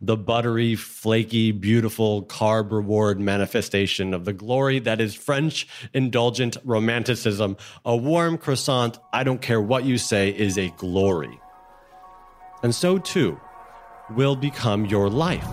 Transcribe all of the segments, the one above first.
the buttery, flaky, beautiful carb reward manifestation of the glory that is French indulgent romanticism. A warm croissant, I don't care what you say, is a glory. And so too will become your life.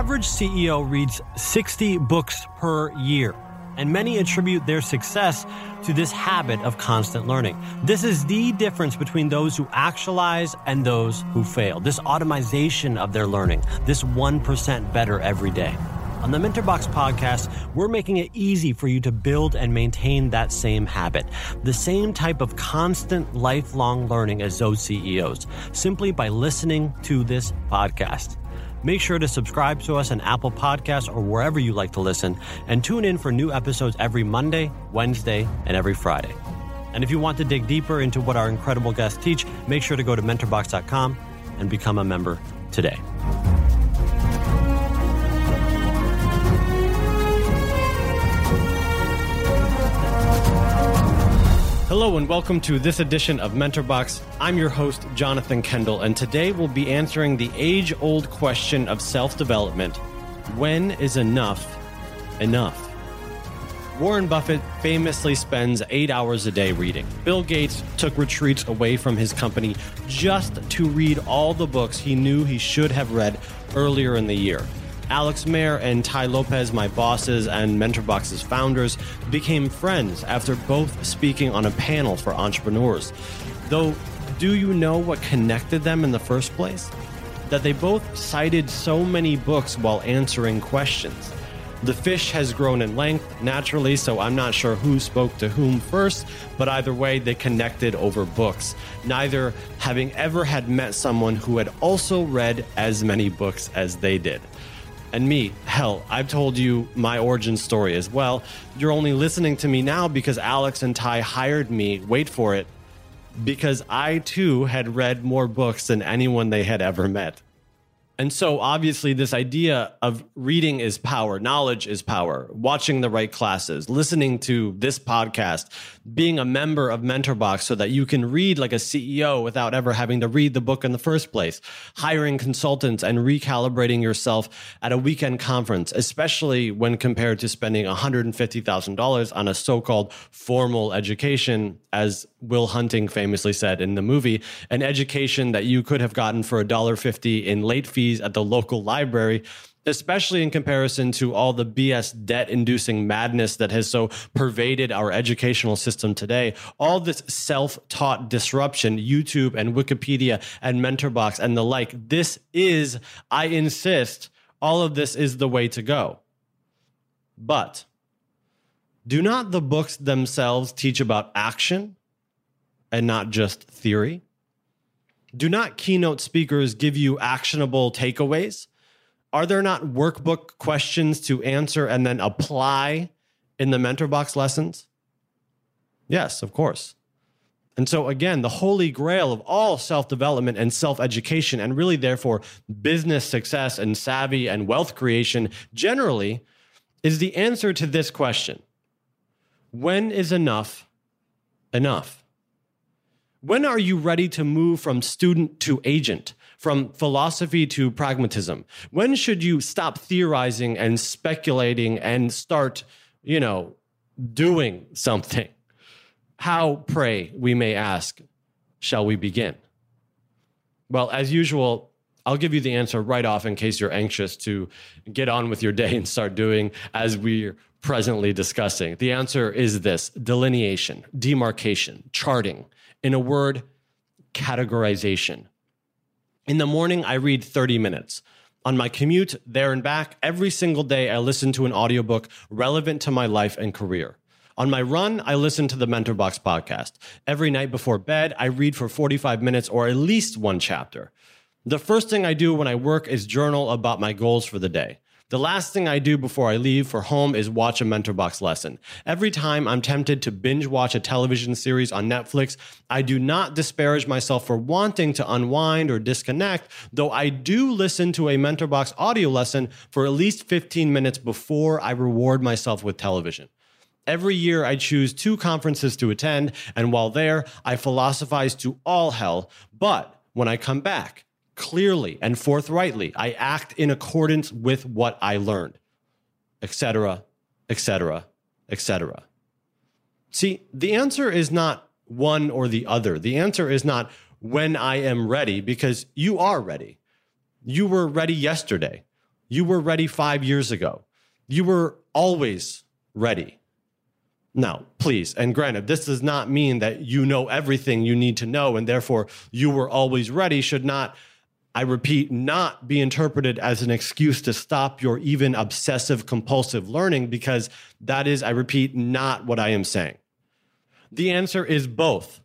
Average CEO reads 60 books per year, and many attribute their success to this habit of constant learning. This is the difference between those who actualize and those who fail. This automation of their learning, this 1% better every day. On the Mentorbox podcast, we're making it easy for you to build and maintain that same habit, the same type of constant lifelong learning as those CEOs, simply by listening to this podcast. Make sure to subscribe to us on Apple Podcasts or wherever you like to listen, and tune in for new episodes every Monday, Wednesday, and every Friday. And if you want to dig deeper into what our incredible guests teach, make sure to go to mentorbox.com and become a member today. Hello and welcome to this edition of MentorBox. I'm your host, Jonathan Kendall, and today we'll be answering the age old question of self development when is enough enough? Warren Buffett famously spends eight hours a day reading. Bill Gates took retreats away from his company just to read all the books he knew he should have read earlier in the year. Alex Mehr and Tai Lopez, my bosses and MentorBox's founders, became friends after both speaking on a panel for entrepreneurs. Though, do you know what connected them in the first place? That they both cited so many books while answering questions. The fish has grown in length naturally, so I'm not sure who spoke to whom first, but either way, they connected over books, neither having ever had met someone who had also read as many books as they did and me. Hell, I've told you my origin story as well. You're only listening to me now because Alex and Tai hired me, wait for it, because I too had read more books than anyone they had ever met. And so, obviously, this idea of reading is power, knowledge is power, watching the right classes, listening to this podcast, being a member of MentorBox so that you can read like a CEO without ever having to read the book in the first place, hiring consultants and recalibrating yourself at a weekend conference, especially when compared to spending $150,000 on a so called formal education, as Will Hunting famously said in the movie, an education that you could have gotten for $1.50 in late fees at the local library especially in comparison to all the BS debt inducing madness that has so pervaded our educational system today. All this self taught disruption, YouTube and Wikipedia and Mentorbox and the like. This is, I insist, all of this is the way to go. But do not the books themselves teach about action and not just theory? Do not keynote speakers give you actionable takeaways? Are there not workbook questions to answer and then apply in the mentor box lessons? Yes, of course. And so, again, the holy grail of all self development and self education, and really, therefore, business success and savvy and wealth creation generally, is the answer to this question When is enough enough? When are you ready to move from student to agent, from philosophy to pragmatism? When should you stop theorizing and speculating and start, you know, doing something? How, pray, we may ask, shall we begin? Well, as usual, I'll give you the answer right off in case you're anxious to get on with your day and start doing as we're presently discussing. The answer is this delineation, demarcation, charting in a word, categorization. In the morning, I read 30 minutes. On my commute there and back, every single day, I listen to an audiobook relevant to my life and career. On my run, I listen to the MentorBox podcast. Every night before bed, I read for 45 minutes or at least one chapter. The first thing I do when I work is journal about my goals for the day. The last thing I do before I leave for home is watch a MentorBox lesson. Every time I'm tempted to binge watch a television series on Netflix, I do not disparage myself for wanting to unwind or disconnect, though I do listen to a MentorBox audio lesson for at least 15 minutes before I reward myself with television. Every year, I choose two conferences to attend, and while there, I philosophize to all hell. But when I come back, clearly and forthrightly. I act in accordance with what I learned, etc., etc., etc. See, the answer is not one or the other. The answer is not when I am ready, because you are ready. You were ready yesterday. You were ready five years ago. You were always ready. Now, please, and granted, this does not mean that you know everything you need to know and therefore you were always ready, should not I repeat, not be interpreted as an excuse to stop your even obsessive compulsive learning, because that is, I repeat, not what I am saying. The answer is both,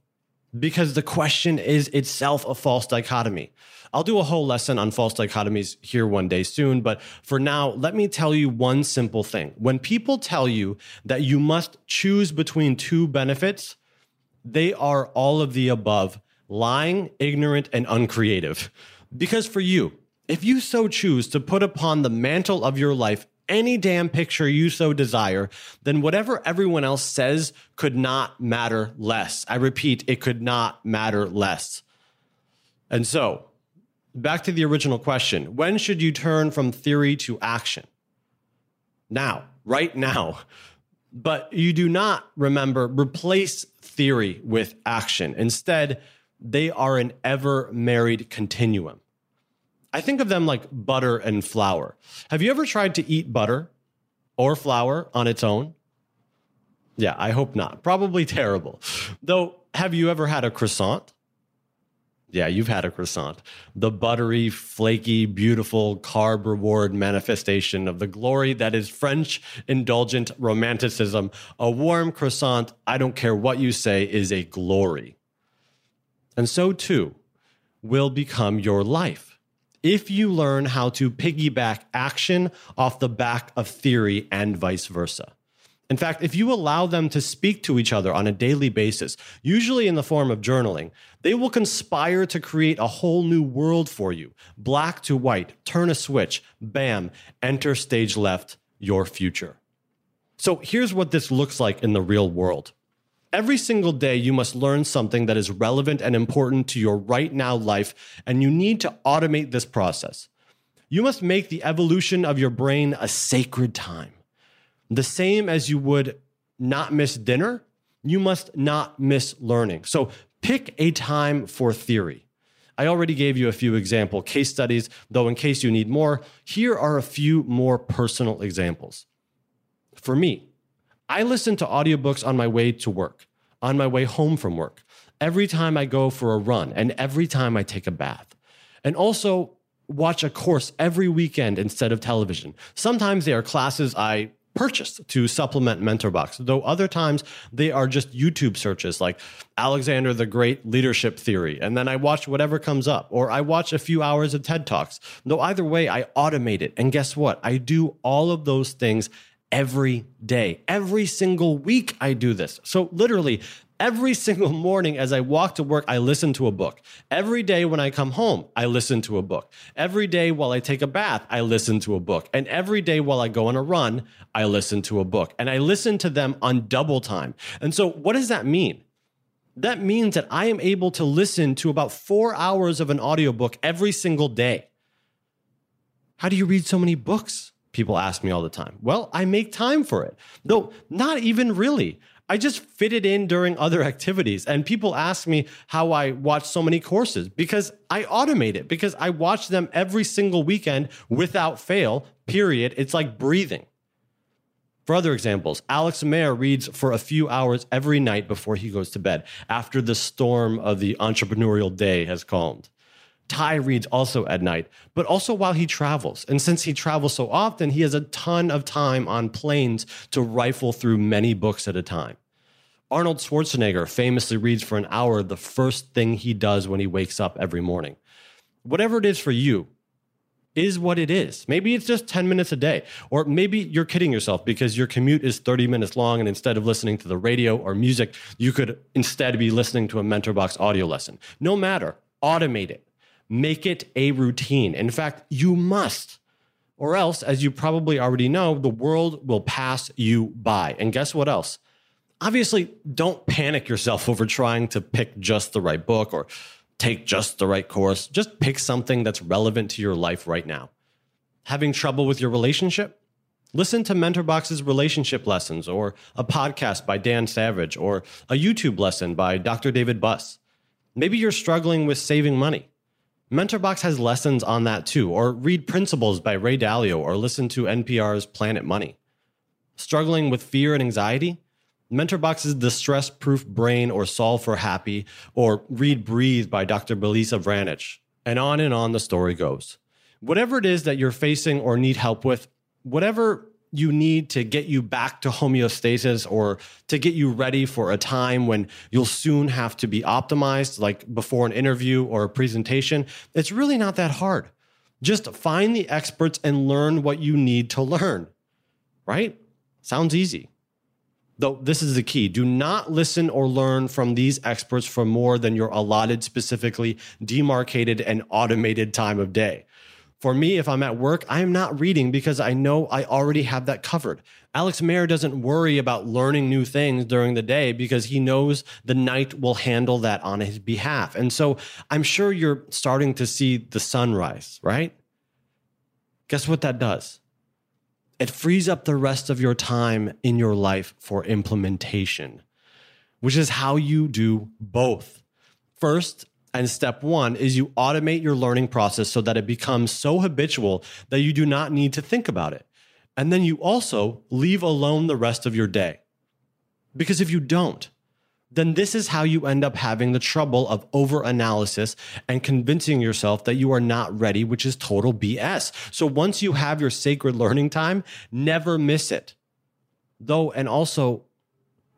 because the question is itself a false dichotomy. I'll do a whole lesson on false dichotomies here one day soon, but for now, let me tell you one simple thing. When people tell you that you must choose between two benefits, they are all of the above lying, ignorant, and uncreative. Because for you, if you so choose to put upon the mantle of your life any damn picture you so desire, then whatever everyone else says could not matter less. I repeat, it could not matter less. And so, back to the original question when should you turn from theory to action? Now, right now. But you do not remember, replace theory with action. Instead, they are an ever married continuum. I think of them like butter and flour. Have you ever tried to eat butter or flour on its own? Yeah, I hope not. Probably terrible. Though, have you ever had a croissant? Yeah, you've had a croissant. The buttery, flaky, beautiful carb reward manifestation of the glory that is French indulgent romanticism. A warm croissant, I don't care what you say, is a glory. And so too will become your life if you learn how to piggyback action off the back of theory and vice versa. In fact, if you allow them to speak to each other on a daily basis, usually in the form of journaling, they will conspire to create a whole new world for you. Black to white, turn a switch, bam, enter stage left, your future. So here's what this looks like in the real world. Every single day, you must learn something that is relevant and important to your right now life, and you need to automate this process. You must make the evolution of your brain a sacred time. The same as you would not miss dinner, you must not miss learning. So pick a time for theory. I already gave you a few example case studies, though, in case you need more, here are a few more personal examples. For me, I listen to audiobooks on my way to work, on my way home from work, every time I go for a run, and every time I take a bath. And also watch a course every weekend instead of television. Sometimes they are classes I purchased to supplement MentorBox, though other times they are just YouTube searches like Alexander the Great Leadership Theory, and then I watch whatever comes up, or I watch a few hours of TED Talks. Though either way, I automate it. And guess what? I do all of those things every day. Every single week, I do this. So, literally, every single morning as I walk to work, I listen to a book. Every day when I come home, I listen to a book. Every day while I take a bath, I listen to a book. And every day while I go on a run, I listen to a book. And I listen to them on double time. And so, what does that mean? That means that I am able to listen to about four hours of an audiobook every single day. How do you read so many books? People ask me all the time. Well, I make time for it. No, not even really. I just fit it in during other activities. And people ask me how I watch so many courses because I automate it, because I watch them every single weekend without fail, period. It's like breathing. For other examples, Alex Mehr reads for a few hours every night before he goes to bed after the storm of the entrepreneurial day has calmed. Tai reads also at night, but also while he travels. And since he travels so often, he has a ton of time on planes to rifle through many books at a time. Arnold Schwarzenegger famously reads for an hour the first thing he does when he wakes up every morning. Whatever it is for you, is what it is. Maybe it's just 10 minutes a day, or maybe you're kidding yourself because your commute is 30 minutes long. And instead of listening to the radio or music, you could instead be listening to a MentorBox audio lesson. No matter, automate it, make it a routine. In fact, you must. Or else, as you probably already know, the world will pass you by. And guess what else? Obviously, don't panic yourself over trying to pick just the right book or take just the right course. Just pick something that's relevant to your life right now. Having trouble with your relationship? Listen to MentorBox's relationship lessons or a podcast by Dan Savage or a YouTube lesson by Dr. David Buss. Maybe you're struggling with saving money. MentorBox has lessons on that too, or read Principles by Ray Dalio or listen to NPR's Planet Money. Struggling with fear and anxiety? MentorBox is The Stress Proof Brain or Solve for Happy, or Read Breathe by Dr. Belisa Vranich. And on and on the story goes. Whatever it is that you're facing or need help with, whatever you need to get you back to homeostasis or to get you ready for a time when you'll soon have to be optimized, like before an interview or a presentation, it's really not that hard. Just find the experts and learn what you need to learn, right? Sounds easy. Though this is the key do not listen or learn from these experts for more than your allotted, specifically demarcated and automated time of day. For me, if I'm at work, I am not reading because I know I already have that covered. Alex Mehr doesn't worry about learning new things during the day because he knows the night will handle that on his behalf. And so I'm sure you're starting to see the sunrise, right? Guess what that does? it frees up the rest of your time in your life for implementation, which is how you do both. First, and step one is you automate your learning process so that it becomes so habitual that you do not need to think about it. And then you also leave alone the rest of your day. Because if you don't, then this is how you end up having the trouble of over analysis and convincing yourself that you are not ready, which is total BS. So once you have your sacred learning time, never miss it. Though, and also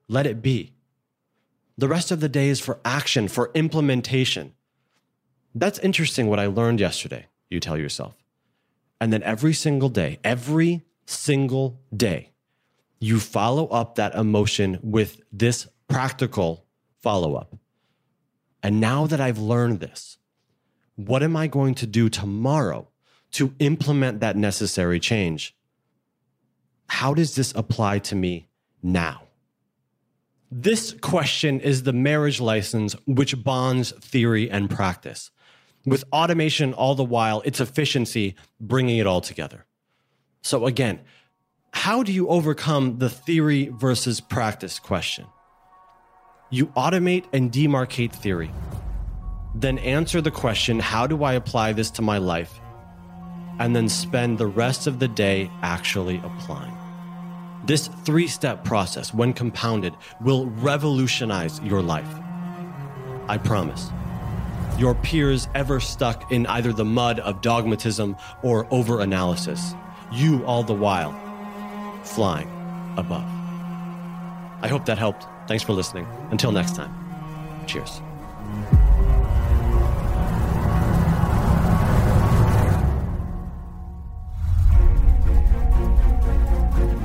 let it be. The rest of the day is for action, for implementation. That's interesting what I learned yesterday, you tell yourself. And then every single day, every single day, you follow up that emotion with this practical follow up. And now that I've learned this, what am I going to do tomorrow to implement that necessary change? How does this apply to me now? This question is the marriage license which bonds theory and practice. With automation all the while, its efficiency bringing it all together. So, again, how do you overcome the theory versus practice question? You automate and demarcate theory. Then answer the question how do I apply this to my life? And then spend the rest of the day actually applying. This three step process, when compounded, will revolutionize your life. I promise. Your peers ever stuck in either the mud of dogmatism or over analysis, you all the while flying above. I hope that helped. Thanks for listening. Until next time, cheers.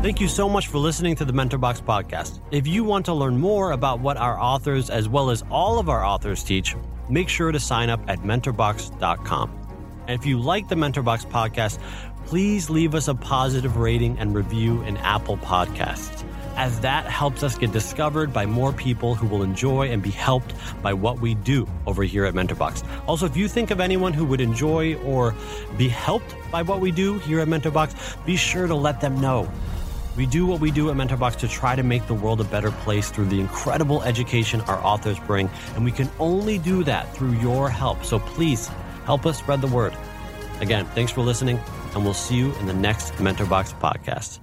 Thank you so much for listening to the MentorBox podcast. If you want to learn more about what our authors, as well as all of our authors, teach, make sure to sign up at mentorbox.com. And if you like the MentorBox podcast, please leave us a positive rating and review in Apple Podcasts as that helps us get discovered by more people who will enjoy and be helped by what we do over here at MentorBox. Also, if you think of anyone who would enjoy or be helped by what we do here at MentorBox, be sure to let them know. We do what we do at MentorBox to try to make the world a better place through the incredible education our authors bring, and we can only do that through your help. So please help us spread the word. Again, thanks for listening, and we'll see you in the next MentorBox podcast.